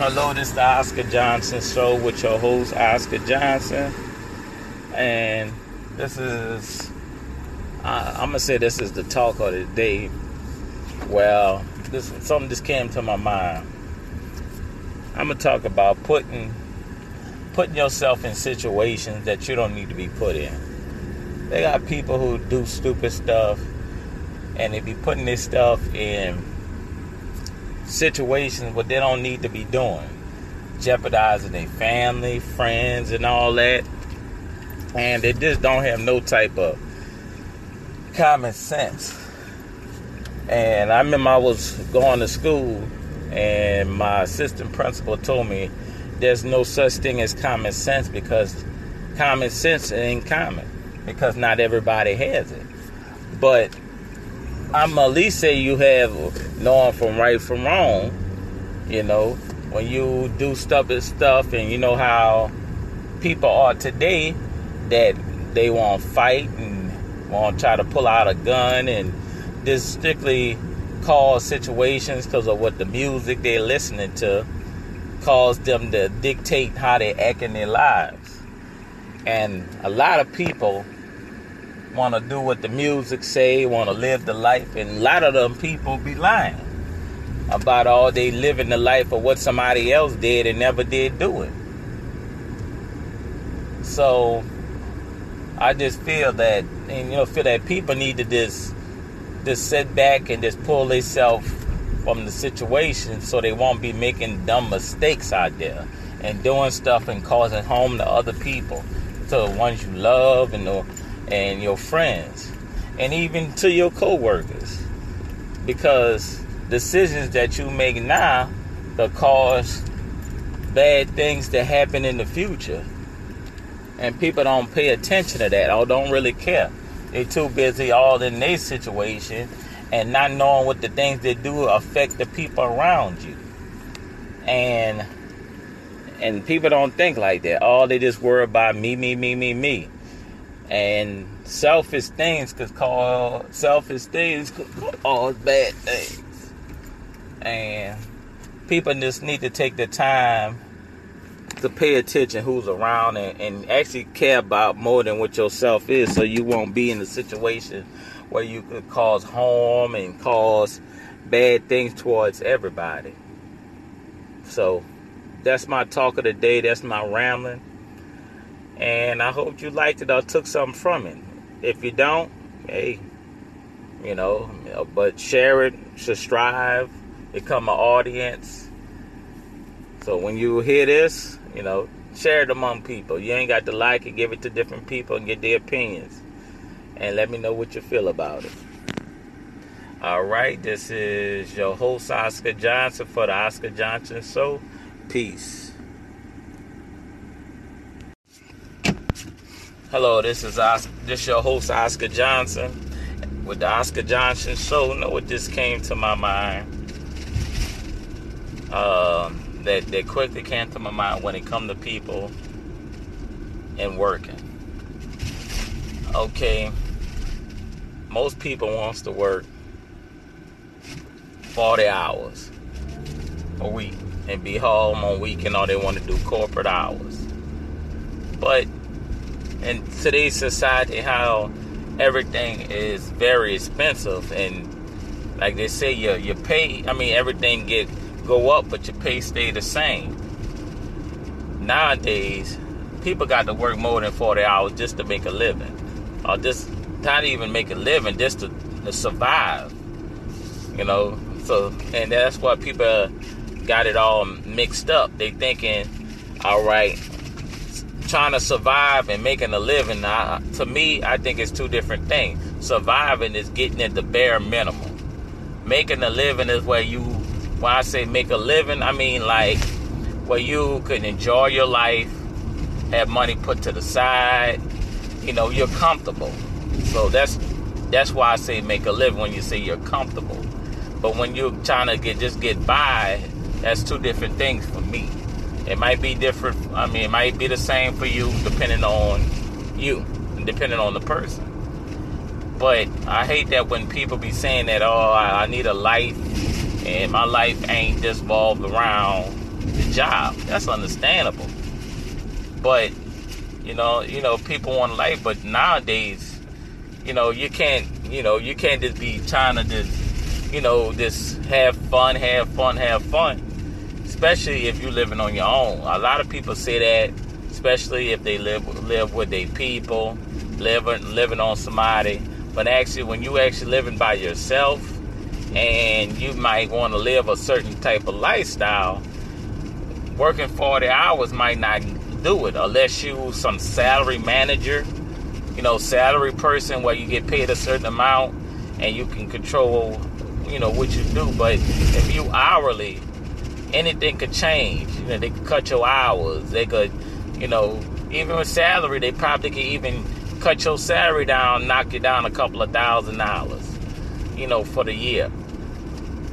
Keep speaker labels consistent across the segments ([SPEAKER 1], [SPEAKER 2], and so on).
[SPEAKER 1] Hello, this is the Oscar Johnson Show with your host, Oscar Johnson. And this is, I, I'm going to say this is the talk of the day. Well, this something just came to my mind. I'm going to talk about putting putting yourself in situations that you don't need to be put in. They got people who do stupid stuff and they be putting this stuff in situations what they don't need to be doing, jeopardizing their family, friends, and all that. And they just don't have no type of common sense. And I remember I was going to school, and my assistant principal told me there's no such thing as common sense because common sense ain't common because not everybody has it. But I'm at least say you have knowing from right from wrong. You know, when you do stupid stuff, and you know how people are today that they want to fight and want to try to pull out a gun and just strictly cause situations because of what the music they're listening to cause them to dictate how they act in their lives. And a lot of people want to do what the music say, want to live the life, and a lot of them people be lying about all they living the life of what somebody else did and never did do it. So I just feel that, and you know, feel that people need to just just sit back and just pull themselves from the situation so they won't be making dumb mistakes out there and doing stuff and causing harm to other people, to the ones you love and the and your friends and even to your coworkers. Because decisions that you make now will cause bad things to happen in the future. And people don't pay attention to that or don't really care. They're too busy all in their situation and not knowing what the things they do affect the people around you. And and people don't think like that. All they just worry about me me me me me and selfish things could cause selfish things could cause bad things. And people just need to take the time to pay attention who's around and, and actually care about more than what yourself is so you won't be in a situation where you could cause harm and cause bad things towards everybody. So that's my talk of the day. That's my rambling. And I hope you liked it or took something from it. If you don't, hey, you know, uh, but share it, subscribe, become an audience. So when you hear this, you know, share it among people. You ain't got to like it, give it to different people and get their opinions. And let me know what you feel about it. All right, this is your host, Oscar Johnson, for the Oscar Johnson Show. Peace. Hello, this is Oscar, this your host Oscar Johnson with the Oscar Johnson Show. You know what just came to my mind? Uh, that that quickly came to my mind when it come to people and working. Okay, most people wants to work 40 hours a week and be home on weekend or they want to do corporate hours. But in today's society how everything is very expensive and like they say your your pay I mean everything get go up but your pay stay the same. Nowadays people got to work more than 40 hours just to make a living or just not even make a living just to, to survive you know so and that's why people got it all mixed up they thinking all right trying to survive and making a living, I, to me, I think it's two different things. Surviving is getting at the bare minimum. Making a living is where you, when I say make a living, I mean like where you can enjoy your life, have money put to the side, you know, you're comfortable. So that's that's why I say make a living when you say you're comfortable. But when you're trying to get just get by, that's two different things for me. It might be different. I mean, it might be the same for you depending on you, depending on the person. But I hate that when people be saying that, oh, I, I need a life, and my life ain't just revolved around the job. That's understandable. But you know, you know, people want life, but nowadays, you know, you can't, you know, you can't just be trying to just, you know, just have fun, have fun, have fun. Especially if you're living on your own. A lot of people say that, especially if they live live with their people, living living on somebody. But actually, when you actually living by yourself, and you might want to live a certain type of lifestyle, working 40 hours might not do it unless you some salary manager, you know, salary person where you get paid a certain amount and you can control, you know, what you do. But if you hourly, anything could change. You know, they could cut your hours. They could, you know, even with salary, they probably could even cut your salary down, knock you down a couple of thousand dollars, you know, for the year.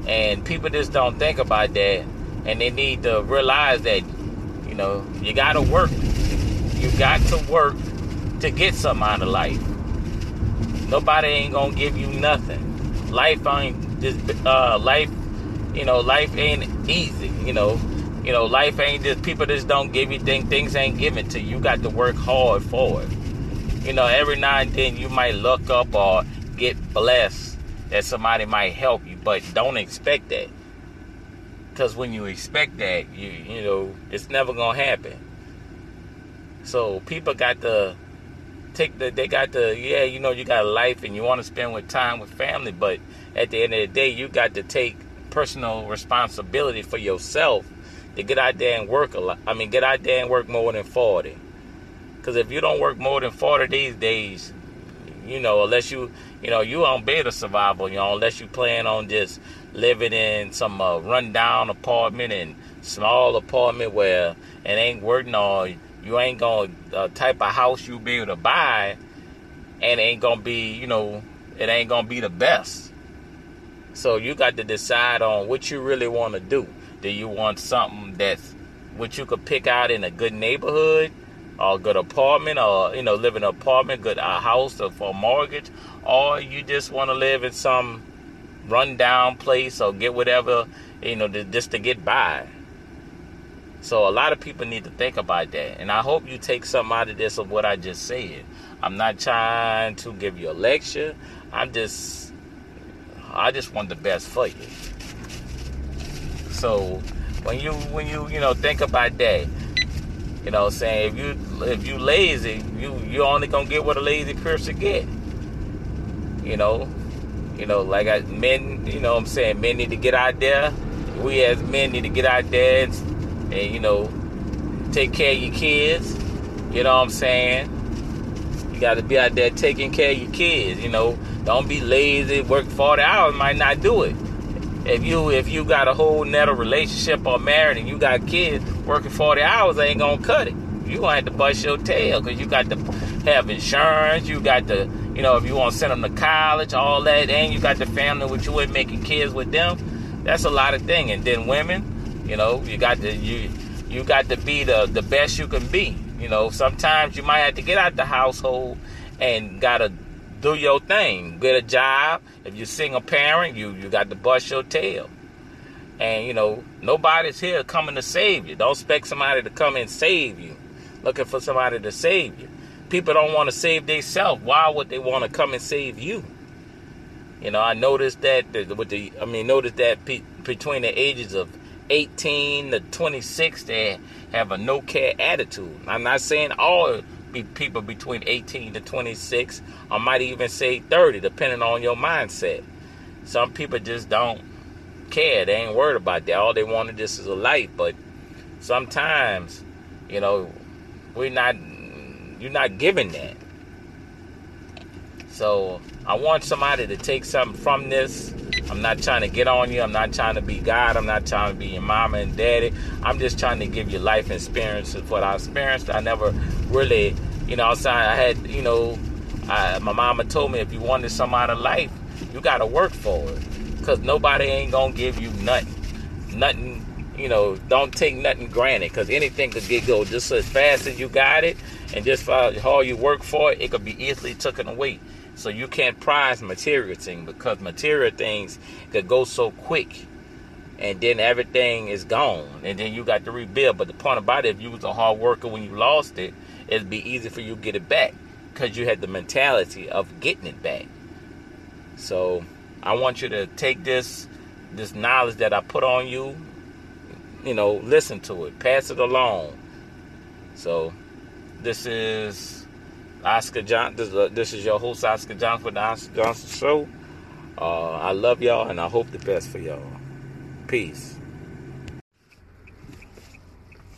[SPEAKER 1] And people just don't think about that. And they need to realize that you know, you gotta work. You got to work to get something out of life. Nobody ain't gonna give you nothing. Life ain't just uh, life. You know, life ain't easy. You know, you know, life ain't just people just don't give you things. Things ain't given to you. You got to work hard for it. You know, every now and then you might look up or get blessed that somebody might help you, but don't expect that. Because when you expect that, you you know, it's never gonna happen. So people got to take the they got to yeah, you know, you got a life and you want to spend with time with family, but at the end of the day, you got to take personal responsibility for yourself to get out there and work a lot. I mean, get out there and work more than forty. Because if you don't work more than forty these days, you know, unless you, you know, you on of survival, you know, unless you plan on just living in some uh, rundown apartment and small apartment where it ain't working or you ain't gonna uh, type of house you be able to buy and it ain't gonna be you know it ain't gonna be the best so you got to decide on what you really want to do do you want something that's what you could pick out in a good neighborhood or a good apartment or you know live in an apartment good a house or for a mortgage or you just want to live in some rundown place or get whatever, you know, just to get by. So a lot of people need to think about that. And I hope you take something out of this of what I just said. I'm not trying to give you a lecture. I'm just I just want the best for you. So when you when you you know think about that, you know, saying if you if you lazy, you you only gonna get what a lazy person get. You know, you know, like I, men, you know I'm saying? Men need to get out there. We as men need to get out there and, and, you know, take care of your kids. You know what I'm saying? You got to be out there taking care of your kids. You know, don't be lazy. Work 40 hours might not do it. If you if you got a whole net of relationship or married and you got kids working 40 hours, ain't gonna cut it. You gonna have to bust your tail because you got to have insurance. You got to you know, if you want to send them to college, all that, and you got the family with you and making kids with them, that's a lot of thing. And then women, you know, you got to you you got to be the the best you can be. You know, sometimes you might have to get out the household and gotta do your thing, get a job. If you're single parent, you you got to bust your tail. And you know, nobody's here coming to save you. Don't expect somebody to come and save you. Looking for somebody to save you people don't want to save themselves. Why would they want to come and save you? You know, I noticed that with the, I mean, noticed that pe- between the ages of 18 to 26, they have a no care attitude. I'm not saying all people between 18 to 26, I might even say 30, depending on your mindset. Some people just don't care. They ain't worried about that. All they want just is a life. But sometimes, you know, we're not you're not giving that. So I want somebody to take something from this. I'm not trying to get on you. I'm not trying to be God. I'm not trying to be your mama and daddy. I'm just trying to give you life experiences. What I experienced, I never really, you know, outside I had, you know, I, my mama told me if you wanted some out of life, you got to work for it. Because nobody ain't to give you nothing. Nothing you know, don't take nothing granted because anything could get go just as fast as you got it, and just for how you work for it, it could be easily taken away. So you can't prize material things because material things could go so quick. And then everything is gone, and then you got to rebuild. But the point about it, if you was a hard worker when you lost it, it'd be easy for you to get it back because you had the mentality of getting it back. So I want you to take this this knowledge that I put on you, you know, listen to it, pass it along. So this is Oscar John. This, uh, this is your host Oscar Johnson for the Oscar Johnson Show. Uh, I love y'all and I hope the best for y'all. Peace.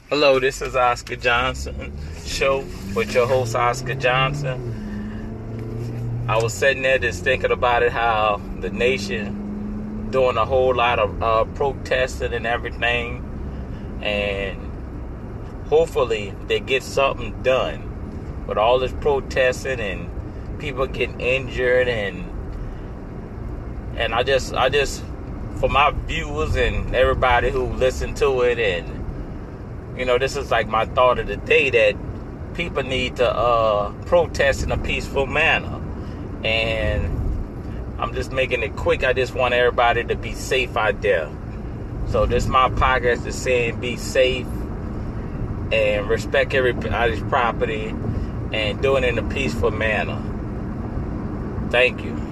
[SPEAKER 1] Hello, this is Oscar Johnson show with your host Oscar Johnson. I was sitting there just thinking about it, how the nation doing a whole lot of uh, protesting and everything, and hopefully they get something done. With all this protesting and people getting injured and and I just I just for my viewers and everybody who listened to it and you know this is like my thought of the day that people need to uh, protest in a peaceful manner. And I'm just making it quick. I just want everybody to be safe out there. So this my podcast is saying be safe and respect everybody's property and do it in a peaceful manner. Thank you